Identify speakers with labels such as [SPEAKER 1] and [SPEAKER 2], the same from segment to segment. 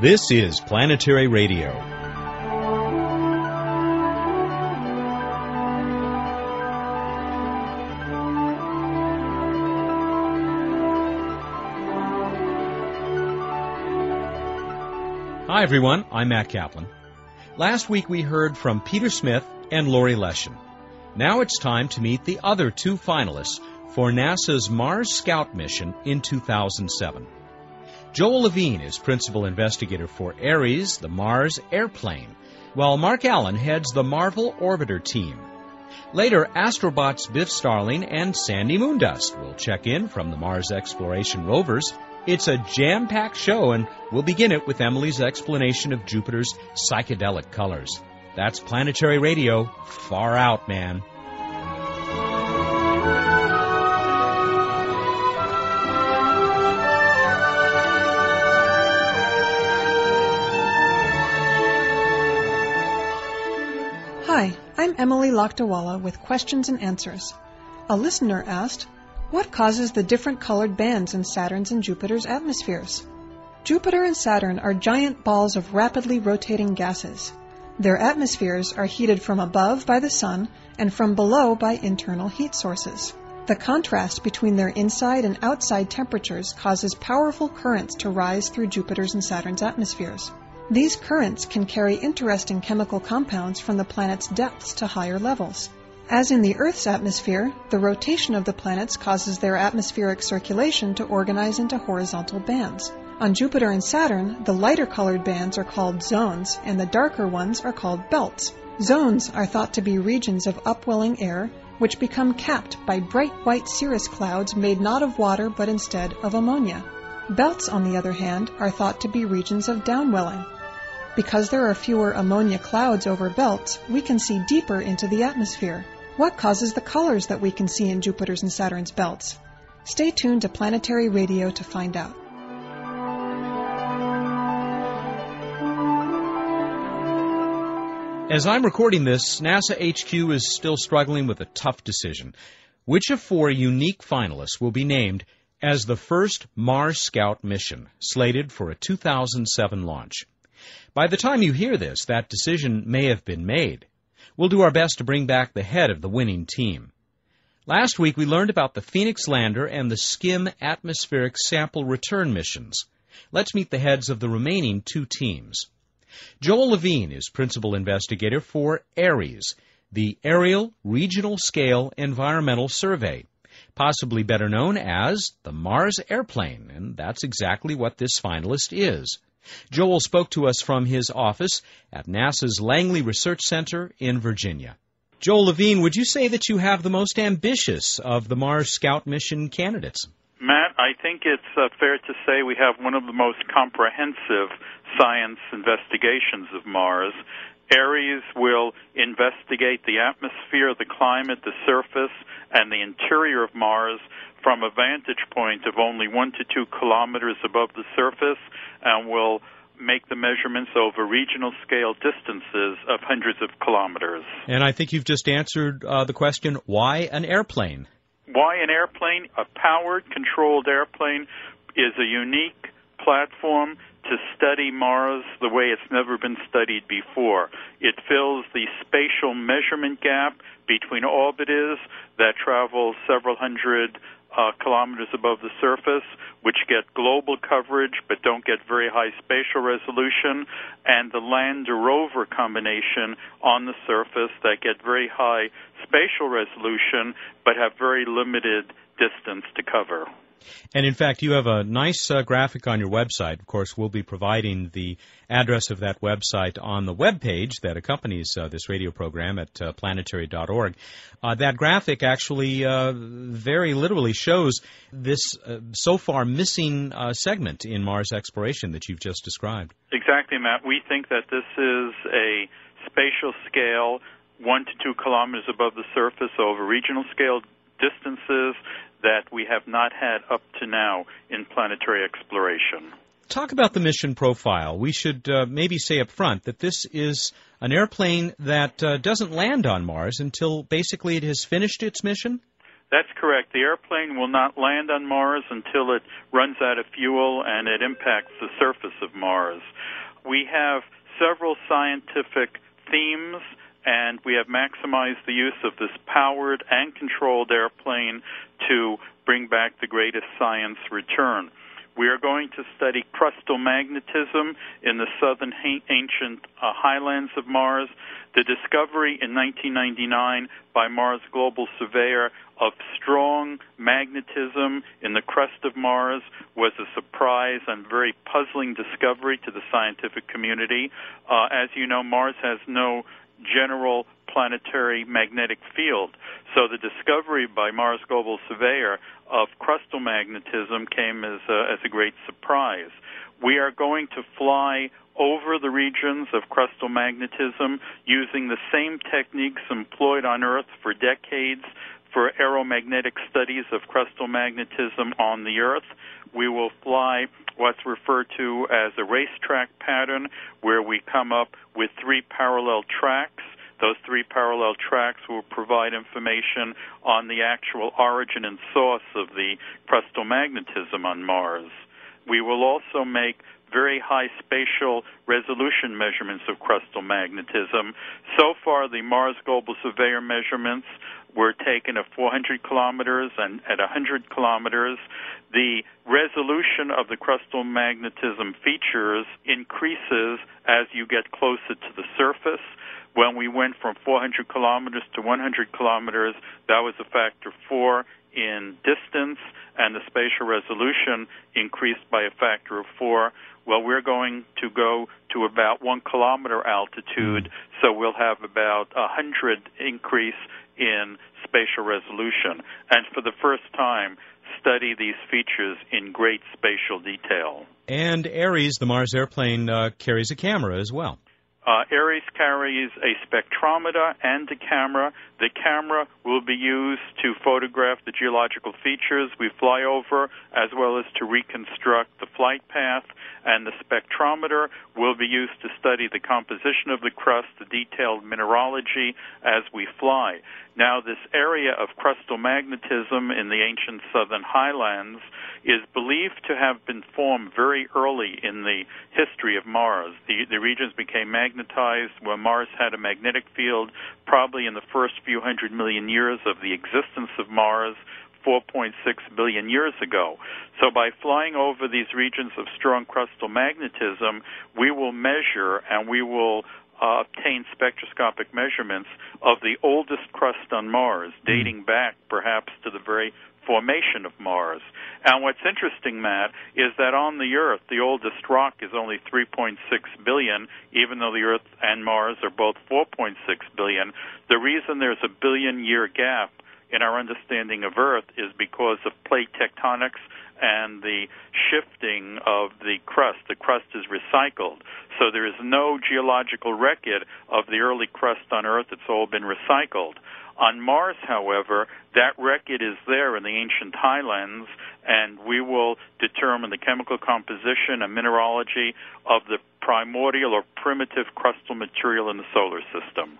[SPEAKER 1] This is Planetary Radio. Hi, everyone. I'm Matt Kaplan. Last week we heard from Peter Smith and Lori Leshin. Now it's time to meet the other two finalists for NASA's Mars Scout mission in 2007. Joel Levine is principal investigator for Ares, the Mars airplane, while Mark Allen heads the Marvel orbiter team. Later, Astrobots Biff Starling and Sandy Moondust will check in from the Mars exploration rovers. It's a jam packed show, and we'll begin it with Emily's explanation of Jupiter's psychedelic colors. That's Planetary Radio. Far out, man.
[SPEAKER 2] I'm Emily Lakdawalla with questions and answers. A listener asked, What causes the different colored bands in Saturn's and Jupiter's atmospheres? Jupiter and Saturn are giant balls of rapidly rotating gases. Their atmospheres are heated from above by the sun and from below by internal heat sources. The contrast between their inside and outside temperatures causes powerful currents to rise through Jupiter's and Saturn's atmospheres. These currents can carry interesting chemical compounds from the planet's depths to higher levels. As in the Earth's atmosphere, the rotation of the planets causes their atmospheric circulation to organize into horizontal bands. On Jupiter and Saturn, the lighter colored bands are called zones and the darker ones are called belts. Zones are thought to be regions of upwelling air which become capped by bright white cirrus clouds made not of water but instead of ammonia. Belts, on the other hand, are thought to be regions of downwelling. Because there are fewer ammonia clouds over belts, we can see deeper into the atmosphere. What causes the colors that we can see in Jupiter's and Saturn's belts? Stay tuned to Planetary Radio to find out.
[SPEAKER 1] As I'm recording this, NASA HQ is still struggling with a tough decision. Which of four unique finalists will be named as the first Mars Scout mission, slated for a 2007 launch? By the time you hear this, that decision may have been made. We'll do our best to bring back the head of the winning team. Last week we learned about the Phoenix lander and the SCIM atmospheric sample return missions. Let's meet the heads of the remaining two teams. Joel Levine is principal investigator for ARES, the Aerial Regional Scale Environmental Survey, possibly better known as the Mars Airplane, and that's exactly what this finalist is. Joel spoke to us from his office at NASA's Langley Research Center in Virginia. Joel Levine, would you say that you have the most ambitious of the Mars Scout mission candidates?
[SPEAKER 3] Matt, I think it's uh, fair to say we have one of the most comprehensive science investigations of Mars. Ares will investigate the atmosphere, the climate, the surface, and the interior of Mars from a vantage point of only one to two kilometers above the surface and will make the measurements over regional scale distances of hundreds of kilometers.
[SPEAKER 1] And I think you've just answered uh, the question why an airplane?
[SPEAKER 3] Why an airplane? A powered, controlled airplane is a unique platform to study Mars the way it's never been studied before. It fills the spatial measurement gap between orbiters that travel several hundred uh, kilometers above the surface, which get global coverage but don't get very high spatial resolution, and the lander rover combination on the surface that get very high spatial resolution but have very limited distance to cover.
[SPEAKER 1] And in fact, you have a nice uh, graphic on your website. Of course, we'll be providing the address of that website on the web page that accompanies uh, this radio program at uh, planetary.org. Uh, that graphic actually uh, very literally shows this uh, so far missing segment in Mars exploration that you've just described.
[SPEAKER 3] Exactly, Matt. We think that this is a spatial scale, one to two kilometers above the surface over regional scale distances that we have not had up to now in planetary exploration.
[SPEAKER 1] Talk about the mission profile. We should uh, maybe say up front that this is an airplane that uh, doesn't land on Mars until basically it has finished its mission.
[SPEAKER 3] That's correct. The airplane will not land on Mars until it runs out of fuel and it impacts the surface of Mars. We have several scientific themes and we have maximized the use of this powered and controlled airplane to bring back the greatest science return. We are going to study crustal magnetism in the southern ancient uh, highlands of Mars. The discovery in 1999 by Mars Global Surveyor of strong magnetism in the crust of Mars was a surprise and very puzzling discovery to the scientific community. Uh, as you know, Mars has no general planetary magnetic field. So the discovery by Mars Global Surveyor of crustal magnetism came as a, as a great surprise. We are going to fly over the regions of crustal magnetism using the same techniques employed on Earth for decades for aeromagnetic studies of crustal magnetism on the Earth. We will fly what's referred to as a racetrack pattern, where we come up with three parallel tracks. Those three parallel tracks will provide information on the actual origin and source of the crustal magnetism on Mars. We will also make very high spatial resolution measurements of crustal magnetism. So far, the Mars Global Surveyor measurements were taken at 400 kilometers and at 100 kilometers. The resolution of the crustal magnetism features increases as you get closer to the surface. When we went from 400 kilometers to 100 kilometers, that was a factor four in distance, and the spatial resolution increased by a factor of four. Well, we're going to go to about one kilometer altitude, so we'll have about a hundred increase in spatial resolution, and for the first time, study these features in great spatial detail.
[SPEAKER 1] And Ares, the Mars airplane, uh, carries a camera as well.
[SPEAKER 3] Uh, Ares carries a spectrometer and a camera. The camera will be used to photograph the geological features we fly over, as well as to reconstruct the flight path. And the spectrometer will be used to study the composition of the crust, the detailed mineralogy as we fly. Now, this area of crustal magnetism in the ancient southern highlands is believed to have been formed very early in the history of Mars. The, the regions became magnetized when Mars had a magnetic field, probably in the first few hundred million years of the existence of Mars. 4.6 billion years ago. So, by flying over these regions of strong crustal magnetism, we will measure and we will uh, obtain spectroscopic measurements of the oldest crust on Mars, hmm. dating back perhaps to the very formation of Mars. And what's interesting, Matt, is that on the Earth, the oldest rock is only 3.6 billion, even though the Earth and Mars are both 4.6 billion. The reason there's a billion year gap in our understanding of Earth is because of plate tectonics and the shifting of the crust. The crust is recycled. So there is no geological record of the early crust on Earth. It's all been recycled. On Mars, however, that record is there in the ancient highlands, and we will determine the chemical composition and mineralogy of the primordial or primitive crustal material in the solar system.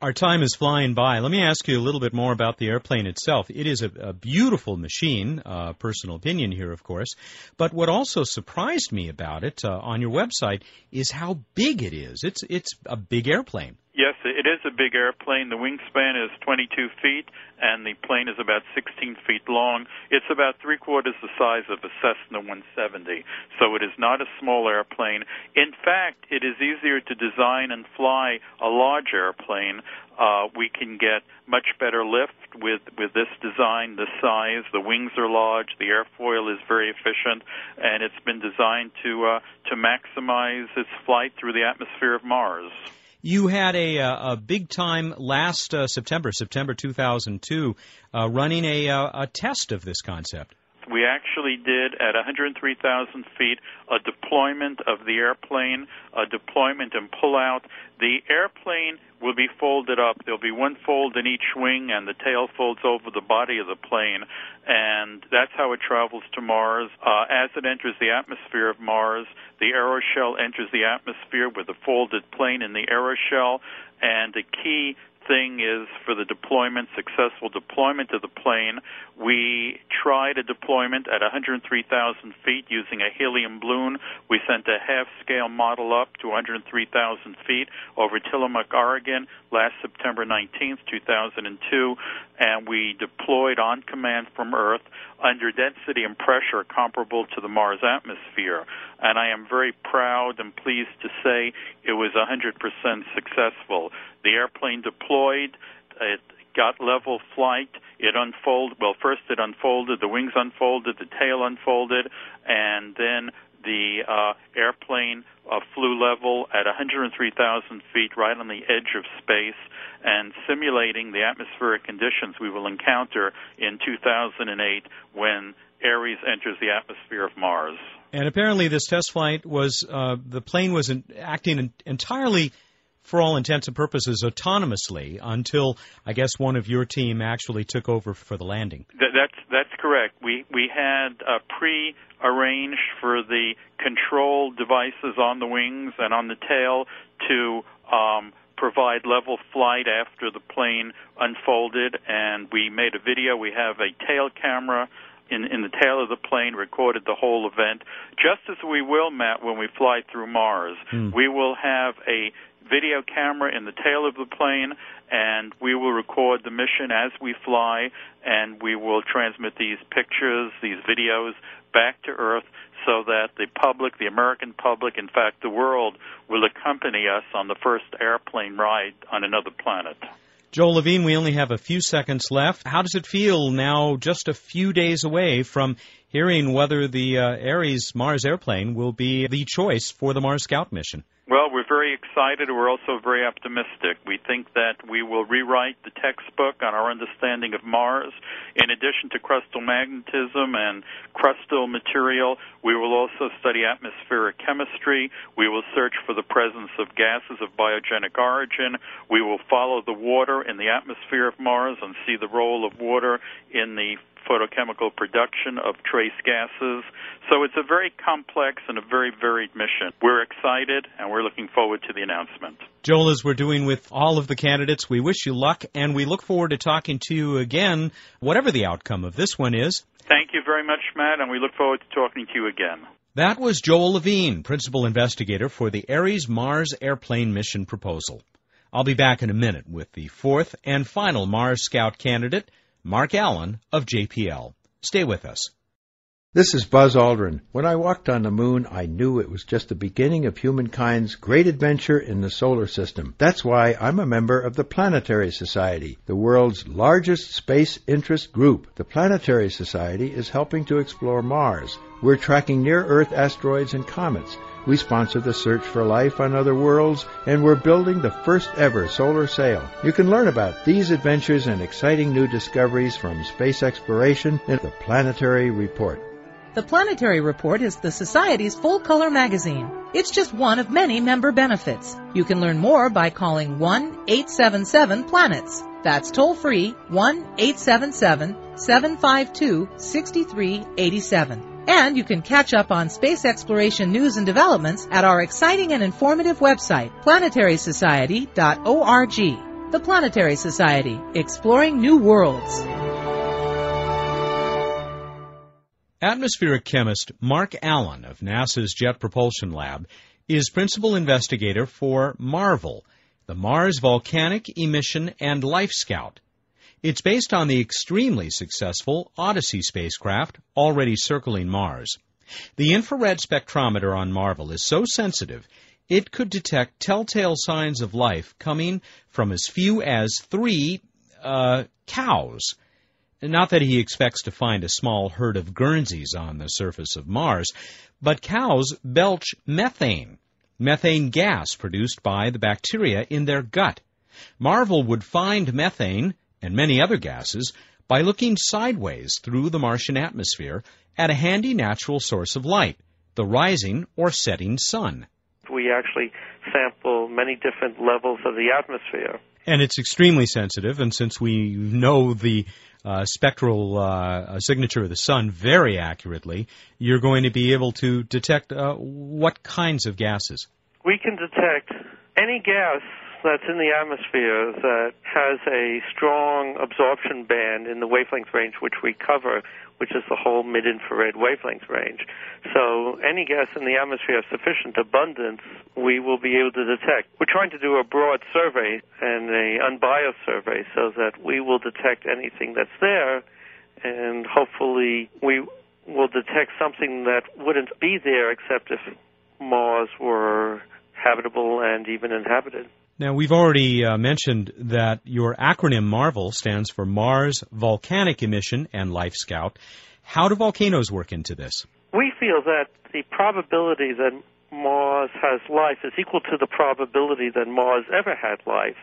[SPEAKER 1] Our time is flying by. Let me ask you a little bit more about the airplane itself. It is a, a beautiful machine, uh, personal opinion here, of course. But what also surprised me about it uh, on your website is how big it is. It's it's a big airplane.
[SPEAKER 3] Yes, it is a big airplane. The wingspan is 22 feet, and the plane is about 16 feet long. It's about three quarters the size of a Cessna 170, so it is not a small airplane. In fact, it is easier to design and fly a large airplane. Uh, we can get much better lift with with this design, this size. The wings are large, the airfoil is very efficient, and it's been designed to uh, to maximize its flight through the atmosphere of Mars.
[SPEAKER 1] You had a, uh, a big time last uh, September, September 2002, uh, running a, uh, a test of this concept.
[SPEAKER 3] We actually did at 103,000 feet a deployment of the airplane, a deployment and pullout. The airplane will be folded up. There'll be one fold in each wing, and the tail folds over the body of the plane, and that's how it travels to Mars. Uh, as it enters the atmosphere of Mars, the aeroshell enters the atmosphere with a folded plane in the aeroshell, and the key thing is for the deployment, successful deployment of the plane, we tried a deployment at 103,000 feet using a helium balloon. We sent a half-scale model up to 103,000 feet over Tillamook, Oregon, last September 19th, 2002, and we deployed on command from Earth under density and pressure comparable to the Mars atmosphere. And I am very proud and pleased to say it was 100% successful. The airplane deployed, it got level flight, it unfolded, well, first it unfolded, the wings unfolded, the tail unfolded, and then the uh, airplane uh, flew level at 103,000 feet, right on the edge of space, and simulating the atmospheric conditions we will encounter in 2008 when Ares enters the atmosphere of Mars.
[SPEAKER 1] And apparently, this test flight was uh, the plane was in, acting entirely for all intents and purposes, autonomously until I guess one of your team actually took over for the landing.
[SPEAKER 3] that's that's correct. We we had uh, pre-arranged for the control devices on the wings and on the tail to um, provide level flight after the plane unfolded, and we made a video. We have a tail camera in, in the tail of the plane, recorded the whole event, just as we will, Matt, when we fly through Mars. Mm. We will have a video camera in the tail of the plane, and we will record the mission as we fly, and we will transmit these pictures, these videos back to Earth so that the public, the American public, in fact, the world, will accompany us on the first airplane ride on another planet.
[SPEAKER 1] Joel Levine, we only have a few seconds left. How does it feel now, just a few days away from hearing whether the uh, Ares Mars airplane will be the choice for the Mars Scout mission?
[SPEAKER 3] Well, we're very excited. We're also very optimistic. We think that we will rewrite the textbook on our understanding of Mars. In addition to crustal magnetism and crustal material, we will also study atmospheric chemistry. We will search for the presence of gases of biogenic origin. We will follow the water in the atmosphere of Mars and see the role of water in the photochemical production of trace gases. So it's a very complex and a very varied mission. We're excited and we're looking forward to the announcement.
[SPEAKER 1] Joel, as we're doing with all of the candidates, we wish you luck and we look forward to talking to you again, whatever the outcome of this one is.
[SPEAKER 3] Thank you very much, Matt, and we look forward to talking to you again.
[SPEAKER 1] That was Joel Levine, Principal Investigator for the Ares Mars Airplane Mission Proposal. I'll be back in a minute with the fourth and final Mars Scout candidate, Mark Allen of JPL. Stay with us.
[SPEAKER 4] This is Buzz Aldrin. When I walked on the moon, I knew it was just the beginning of humankind's great adventure in the solar system. That's why I'm a member of the Planetary Society, the world's largest space interest group. The Planetary Society is helping to explore Mars. We're tracking near Earth asteroids and comets we sponsor the search for life on other worlds, and we're building the first ever solar sail. You can learn about these adventures and exciting new discoveries from space exploration in the Planetary Report.
[SPEAKER 5] The Planetary Report is the Society's full color magazine. It's just one of many member benefits. You can learn more by calling 1 877 Planets. That's toll free 1 877 752 6387. And you can catch up on space exploration news and developments at our exciting and informative website, planetarySociety.org. The Planetary Society, exploring new worlds.
[SPEAKER 1] Atmospheric chemist Mark Allen of NASA's Jet Propulsion Lab is principal investigator for MARVEL, the Mars Volcanic Emission and Life Scout. It's based on the extremely successful Odyssey spacecraft already circling Mars. The infrared spectrometer on MARVEL is so sensitive it could detect telltale signs of life coming from as few as three uh, cows. Not that he expects to find a small herd of Guernseys on the surface of Mars, but cows belch methane, methane gas produced by the bacteria in their gut. Marvel would find methane and many other gases by looking sideways through the Martian atmosphere at a handy natural source of light, the rising or setting sun.
[SPEAKER 6] We actually sample many different levels of the atmosphere.
[SPEAKER 1] And it's extremely sensitive, and since we know the uh, spectral uh, signature of the sun very accurately, you're going to be able to detect uh, what kinds of gases?
[SPEAKER 6] We can detect any gas that's in the atmosphere that has a strong absorption band in the wavelength range which we cover, which is the whole mid infrared wavelength range. So any gas in the atmosphere of sufficient abundance, we will be able to detect. We're trying to do a broad survey and a unbiased survey so that we will detect anything that's there and hopefully we will detect something that wouldn't be there except if Mars were habitable and even inhabited.
[SPEAKER 1] Now, we've already uh, mentioned that your acronym MARVEL stands for Mars Volcanic Emission and Life Scout. How do volcanoes work into this?
[SPEAKER 6] We feel that the probability that Mars has life is equal to the probability that Mars ever had life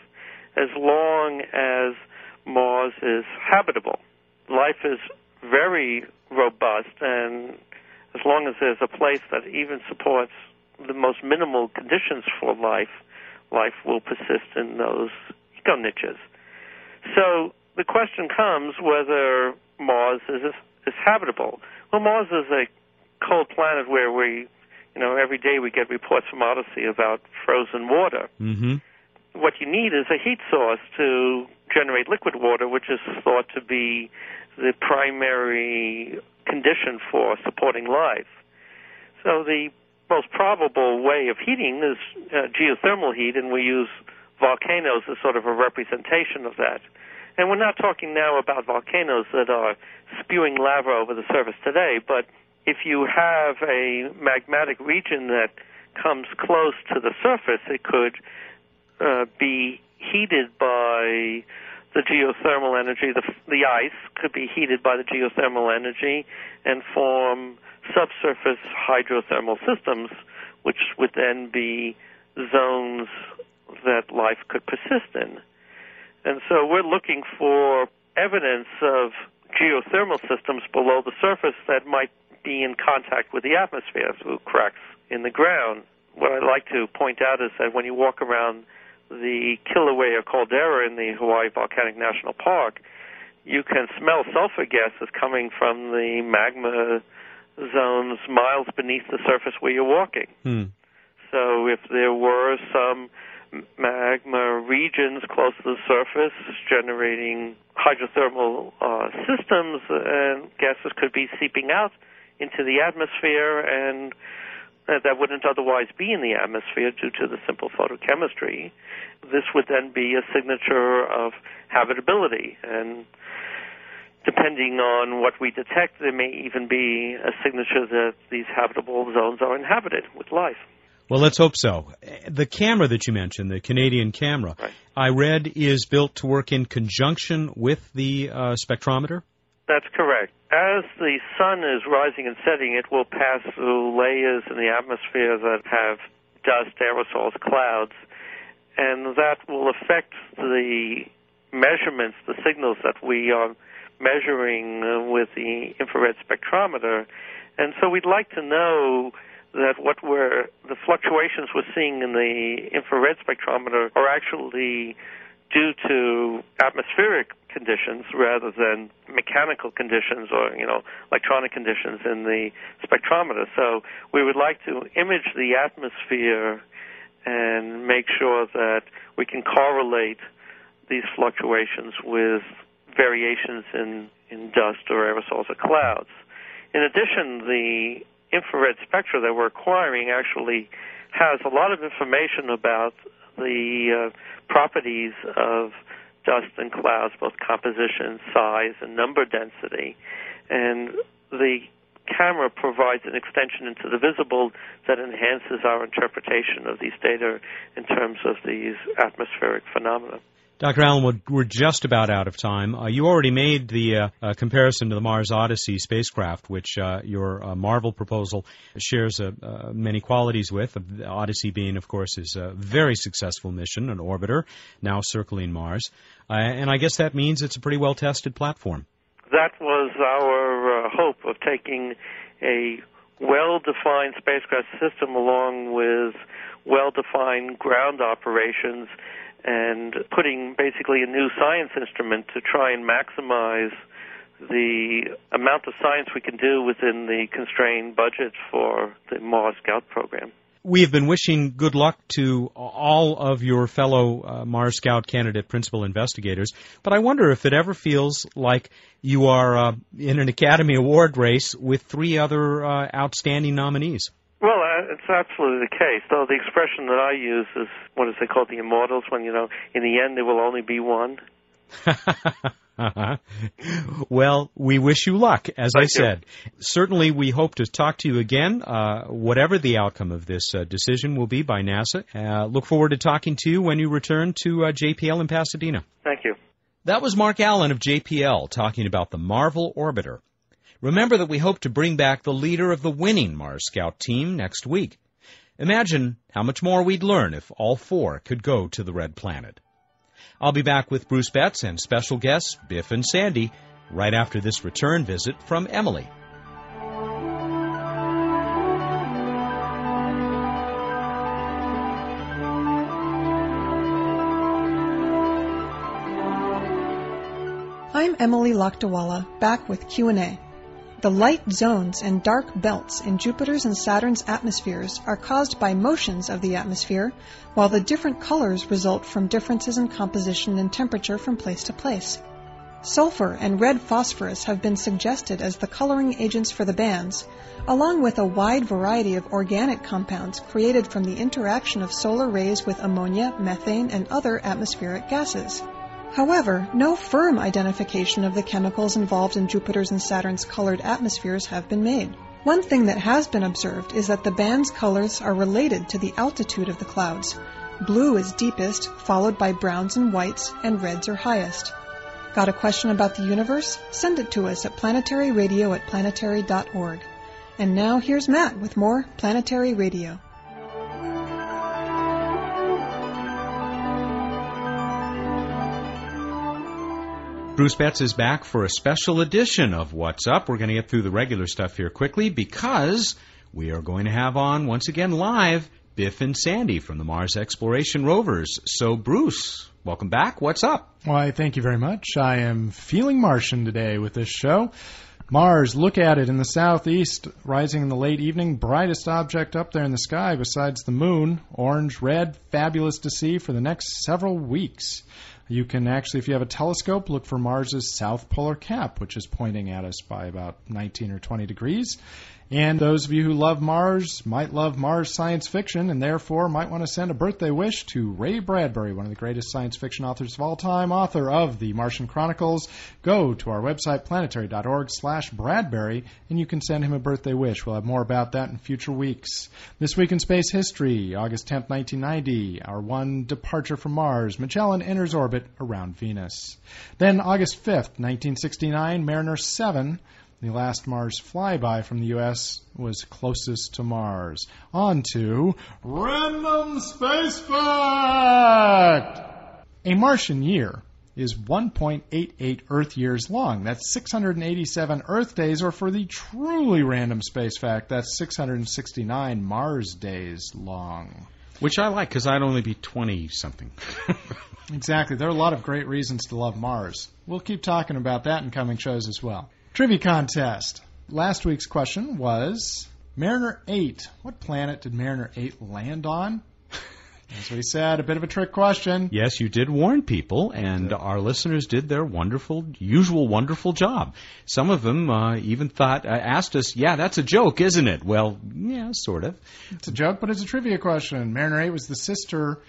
[SPEAKER 6] as long as Mars is habitable. Life is very robust, and as long as there's a place that even supports the most minimal conditions for life, life will persist in those eco niches. So the question comes whether Mars is, is habitable. Well, Mars is a cold planet where we, you know, every day we get reports from Odyssey about frozen water.
[SPEAKER 1] Mm-hmm.
[SPEAKER 6] What you need is a heat source to generate liquid water, which is thought to be the primary condition for supporting life. So the most probable way of heating is uh, geothermal heat, and we use volcanoes as sort of a representation of that. And we're not talking now about volcanoes that are spewing lava over the surface today, but if you have a magmatic region that comes close to the surface, it could uh, be heated by the geothermal energy. The, the ice could be heated by the geothermal energy and form subsurface hydrothermal systems, which would then be zones that life could persist in. And so we're looking for evidence of geothermal systems below the surface that might be in contact with the atmosphere through cracks in the ground. What I'd like to point out is that when you walk around the Kilauea caldera in the Hawaii Volcanic National Park, you can smell sulfur gases coming from the magma zones miles beneath the surface where you're walking.
[SPEAKER 1] Hmm.
[SPEAKER 6] So if there were some magma regions close to the surface generating hydrothermal uh, systems, and gases could be seeping out into the atmosphere, and uh, that wouldn't otherwise be in the atmosphere due to the simple photochemistry. This would then be a signature of habitability, and depending on what we detect, there may even be a signature that these habitable zones are inhabited with life.
[SPEAKER 1] Well, let's hope so. The camera that you mentioned, the Canadian camera,
[SPEAKER 6] right.
[SPEAKER 1] I read is built to work in conjunction with the uh, spectrometer?
[SPEAKER 6] That's correct. As the sun is rising and setting, it will pass through layers in the atmosphere that have dust, aerosols, clouds, and that will affect the measurements, the signals that we are measuring uh, with the infrared spectrometer. And so we'd like to know that what we're the fluctuations we're seeing in the infrared spectrometer are actually due to atmospheric conditions rather than mechanical conditions or you know electronic conditions in the spectrometer. So we would like to image the atmosphere and make sure that we can correlate these fluctuations with variations in, in dust or aerosols or clouds. In addition, the infrared spectra that we're acquiring actually has a lot of information about the uh, properties of dust and clouds, both composition, size, and number density. And the camera provides an extension into the visible that enhances our interpretation of these data in terms of these atmospheric phenomena.
[SPEAKER 1] Dr. Allen, we're just about out of time. Uh, you already made the uh, uh, comparison to the Mars Odyssey spacecraft, which uh, your uh, Marvel proposal shares uh, many qualities with. The Odyssey being, of course, is a very successful mission, an orbiter, now circling Mars. and I guess that means it's a pretty well tested platform.
[SPEAKER 6] That was our hope of taking a well defined spacecraft system along with well defined ground operations and putting basically a new science instrument to try and maximize the amount of science we can do within the constrained budget for the Mars Scout program.
[SPEAKER 1] We have been wishing good luck to all of your fellow uh, Mars Scout candidate principal investigators, but I wonder if it ever feels like you are uh, in an Academy Award race with three other uh, outstanding nominees.
[SPEAKER 6] Well, uh, it's absolutely the case. Though the expression that I use is what is they called the immortals, when you know, in the end there will only be one.
[SPEAKER 1] Well, we wish you luck, as
[SPEAKER 6] Thank
[SPEAKER 1] I
[SPEAKER 6] you.
[SPEAKER 1] said. Certainly, we hope to talk to you again, uh, whatever the outcome of this uh, decision will be by NASA. Uh, look forward to talking to you when you return to uh, JPL in Pasadena.
[SPEAKER 6] Thank you.
[SPEAKER 1] That was Mark Allen of JPL talking about the Marvel Orbiter. Remember that we hope to bring back the leader of the winning Mars Scout team next week. Imagine how much more we'd learn if all four could go to the Red Planet. I'll be back with Bruce Betts and special guests Biff and Sandy right after this return visit from Emily.
[SPEAKER 2] I'm Emily Lakdawalla, back with Q&A. The light zones and dark belts in Jupiter's and Saturn's atmospheres are caused by motions of the atmosphere, while the different colors result from differences in composition and temperature from place to place. Sulfur and red phosphorus have been suggested as the coloring agents for the bands, along with a wide variety of organic compounds created from the interaction of solar rays with ammonia, methane, and other atmospheric gases. However, no firm identification of the chemicals involved in Jupiter's and Saturn's colored atmospheres have been made. One thing that has been observed is that the band's colors are related to the altitude of the clouds. Blue is deepest, followed by browns and whites, and reds are highest. Got a question about the universe? Send it to us at planetaryradio at planetary.org. And now here's Matt with more Planetary Radio.
[SPEAKER 1] Bruce Betts is back for a special edition of What's Up. We're going to get through the regular stuff here quickly because we are going to have on once again live Biff and Sandy from the Mars Exploration Rovers. So, Bruce, welcome back. What's up?
[SPEAKER 7] Why, thank you very much. I am feeling Martian today with this show. Mars, look at it in the southeast, rising in the late evening, brightest object up there in the sky besides the moon. Orange, red, fabulous to see for the next several weeks. You can actually, if you have a telescope, look for Mars's south polar cap, which is pointing at us by about 19 or 20 degrees. And those of you who love Mars might love Mars science fiction and therefore might want to send a birthday wish to Ray Bradbury, one of the greatest science fiction authors of all time, author of The Martian Chronicles. Go to our website, planetary.org slash Bradbury, and you can send him a birthday wish. We'll have more about that in future weeks. This week in space history, August 10th, 1990, our one departure from Mars, Magellan enters orbit around Venus. Then August 5th, 1969, Mariner 7 the last Mars flyby from the U.S. was closest to Mars. On to Random Space Fact! A Martian year is 1.88 Earth years long. That's 687 Earth days, or for the truly random space fact, that's 669 Mars days long.
[SPEAKER 1] Which I like because I'd only be 20 something.
[SPEAKER 7] Exactly. There are a lot of great reasons to love Mars. We'll keep talking about that in coming shows as well. Trivia contest. Last week's question was Mariner 8. What planet did Mariner 8 land on? As we said, a bit of a trick question.
[SPEAKER 1] yes, you did warn people, and our listeners did their wonderful, usual wonderful job. Some of them uh, even thought, uh, asked us, yeah, that's a joke, isn't it? Well, yeah, sort of.
[SPEAKER 7] It's a joke, but it's a trivia question. Mariner 8 was the sister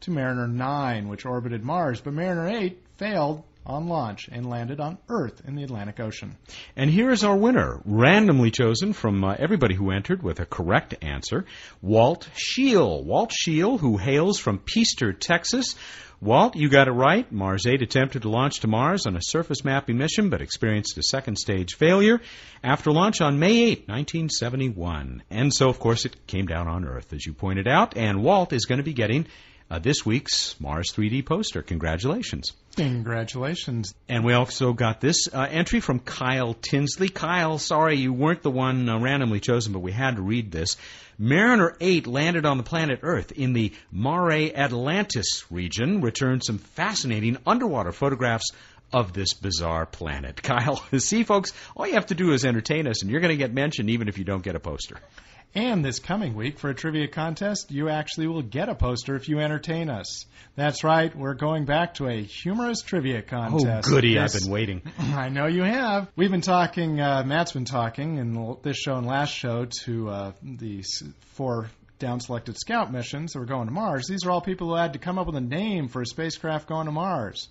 [SPEAKER 7] to Mariner 9, which orbited Mars, but Mariner 8 failed on launch and landed on Earth in the Atlantic Ocean.
[SPEAKER 1] And here is our winner, randomly chosen from uh, everybody who entered with a correct answer, Walt Scheel. Walt Scheel, who hails from Peaster, Texas. Walt, you got it right. Mars 8 attempted to launch to Mars on a surface mapping mission, but experienced a second stage failure after launch on May 8, 1971. And so, of course, it came down on Earth, as you pointed out, and Walt is going to be getting uh, this week's Mars 3D poster. Congratulations.
[SPEAKER 7] Congratulations.
[SPEAKER 1] And we also got this uh, entry from Kyle Tinsley. Kyle, sorry you weren't the one uh, randomly chosen, but we had to read this. Mariner 8 landed on the planet Earth in the Mare Atlantis region, returned some fascinating underwater photographs of this bizarre planet. Kyle, see, folks, all you have to do is entertain us, and you're going to get mentioned even if you don't get a poster.
[SPEAKER 7] And this coming week for a trivia contest, you actually will get a poster if you entertain us. That's right, we're going back to a humorous trivia contest.
[SPEAKER 1] Oh, goody, I've been waiting.
[SPEAKER 7] I know you have. We've been talking, uh, Matt's been talking in this show and last show to uh, the four down selected scout missions that were going to Mars. These are all people who had to come up with a name for a spacecraft going to Mars.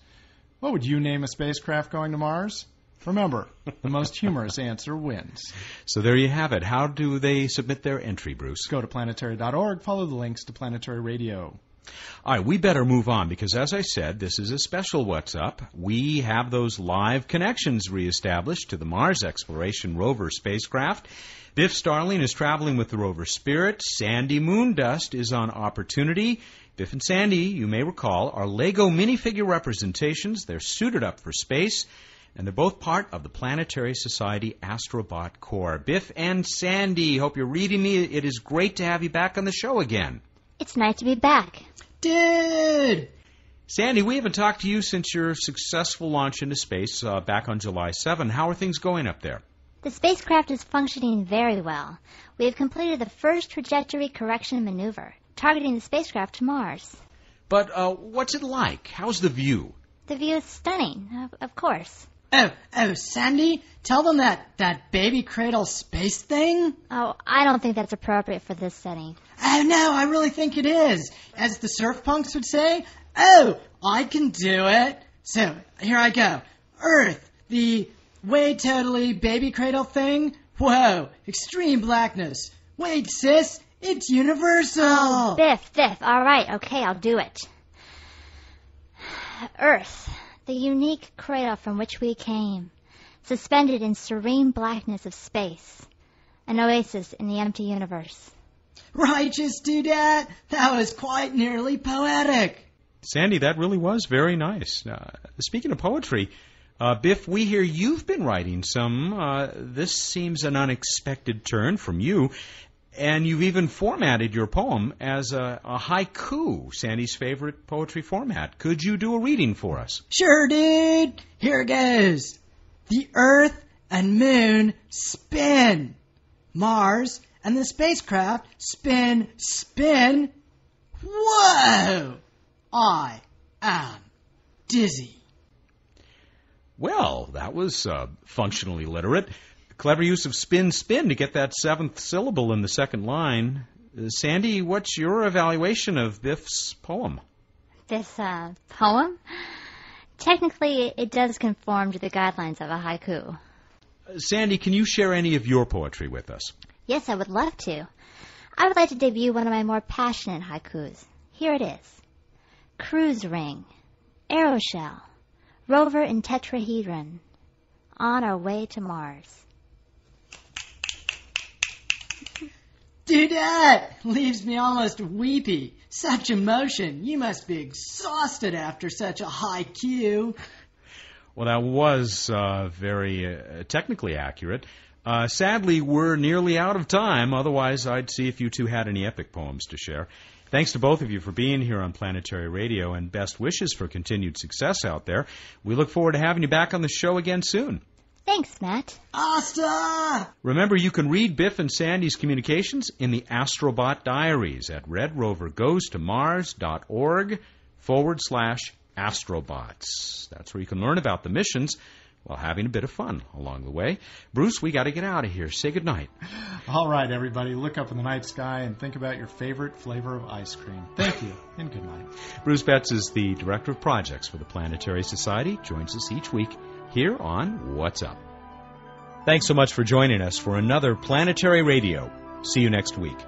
[SPEAKER 7] What would you name a spacecraft going to Mars? Remember, the most humorous answer wins.
[SPEAKER 1] So there you have it. How do they submit their entry, Bruce?
[SPEAKER 7] Go to planetary.org, follow the links to Planetary Radio.
[SPEAKER 1] All right, we better move on because, as I said, this is a special What's Up. We have those live connections reestablished to the Mars Exploration Rover spacecraft. Biff Starling is traveling with the rover Spirit. Sandy Moondust is on Opportunity. Biff and Sandy, you may recall, are Lego minifigure representations. They're suited up for space, and they're both part of the Planetary Society Astrobot Corps. Biff and Sandy, hope you're reading me. It is great to have you back on the show again.
[SPEAKER 8] It's nice to be back.
[SPEAKER 9] Dude!
[SPEAKER 1] Sandy, we haven't talked to you since your successful launch into space uh, back on July 7. How are things going up there?
[SPEAKER 8] The spacecraft is functioning very well. We have completed the first trajectory correction maneuver, targeting the spacecraft to Mars.
[SPEAKER 1] But uh, what's it like? How's the view?
[SPEAKER 8] The view is stunning, of, of course.
[SPEAKER 9] Oh, oh, Sandy, tell them that, that baby cradle space thing.
[SPEAKER 8] Oh, I don't think that's appropriate for this setting.
[SPEAKER 9] Oh, no, I really think it is. As the surf punks would say, oh, I can do it. So, here I go. Earth, the way totally baby cradle thing. Whoa, extreme blackness. Wait, sis, it's universal.
[SPEAKER 8] Oh, Biff, Biff, all right, okay, I'll do it. Earth, the unique cradle from which we came, suspended in serene blackness of space, an oasis in the empty universe.
[SPEAKER 9] Righteous dudette. That was quite nearly poetic.
[SPEAKER 1] Sandy, that really was very nice. Uh, speaking of poetry, uh, Biff, we hear you've been writing some. Uh, this seems an unexpected turn from you. And you've even formatted your poem as a, a haiku, Sandy's favorite poetry format. Could you do a reading for us?
[SPEAKER 9] Sure, dude. Here goes. The Earth and Moon spin. Mars and the spacecraft spin, spin. Whoa! I am dizzy.
[SPEAKER 1] Well, that was uh, functionally literate. Clever use of spin spin to get that seventh syllable in the second line. Uh, Sandy, what's your evaluation of Biff's poem?
[SPEAKER 8] This uh, poem, technically, it does conform to the guidelines of a haiku.
[SPEAKER 1] Uh, Sandy, can you share any of your poetry with us?
[SPEAKER 8] Yes, I would love to. I would like to debut one of my more passionate haikus. Here it is. Cruise ring, aeroshell, rover in tetrahedron, on our way to Mars.
[SPEAKER 9] Dudette leaves me almost weepy. Such emotion. You must be exhausted after such a high cue.
[SPEAKER 1] Well, that was uh, very uh, technically accurate. Uh, sadly, we're nearly out of time. Otherwise, I'd see if you two had any epic poems to share. Thanks to both of you for being here on Planetary Radio and best wishes for continued success out there. We look forward to having you back on the show again soon.
[SPEAKER 8] Thanks, Matt.
[SPEAKER 9] Asta!
[SPEAKER 1] Remember, you can read Biff and Sandy's communications in the Astrobot Diaries at redrovergoestomars.org forward slash astrobots. That's where you can learn about the missions while having a bit of fun along the way. Bruce, we got to get out of here. Say goodnight.
[SPEAKER 7] All right, everybody, look up in the night sky and think about your favorite flavor of ice cream. Thank you, and good night.
[SPEAKER 1] Bruce Betts is the Director of Projects for the Planetary Society, joins us each week here on What's Up. Thanks so much for joining us for another Planetary Radio. See you next week.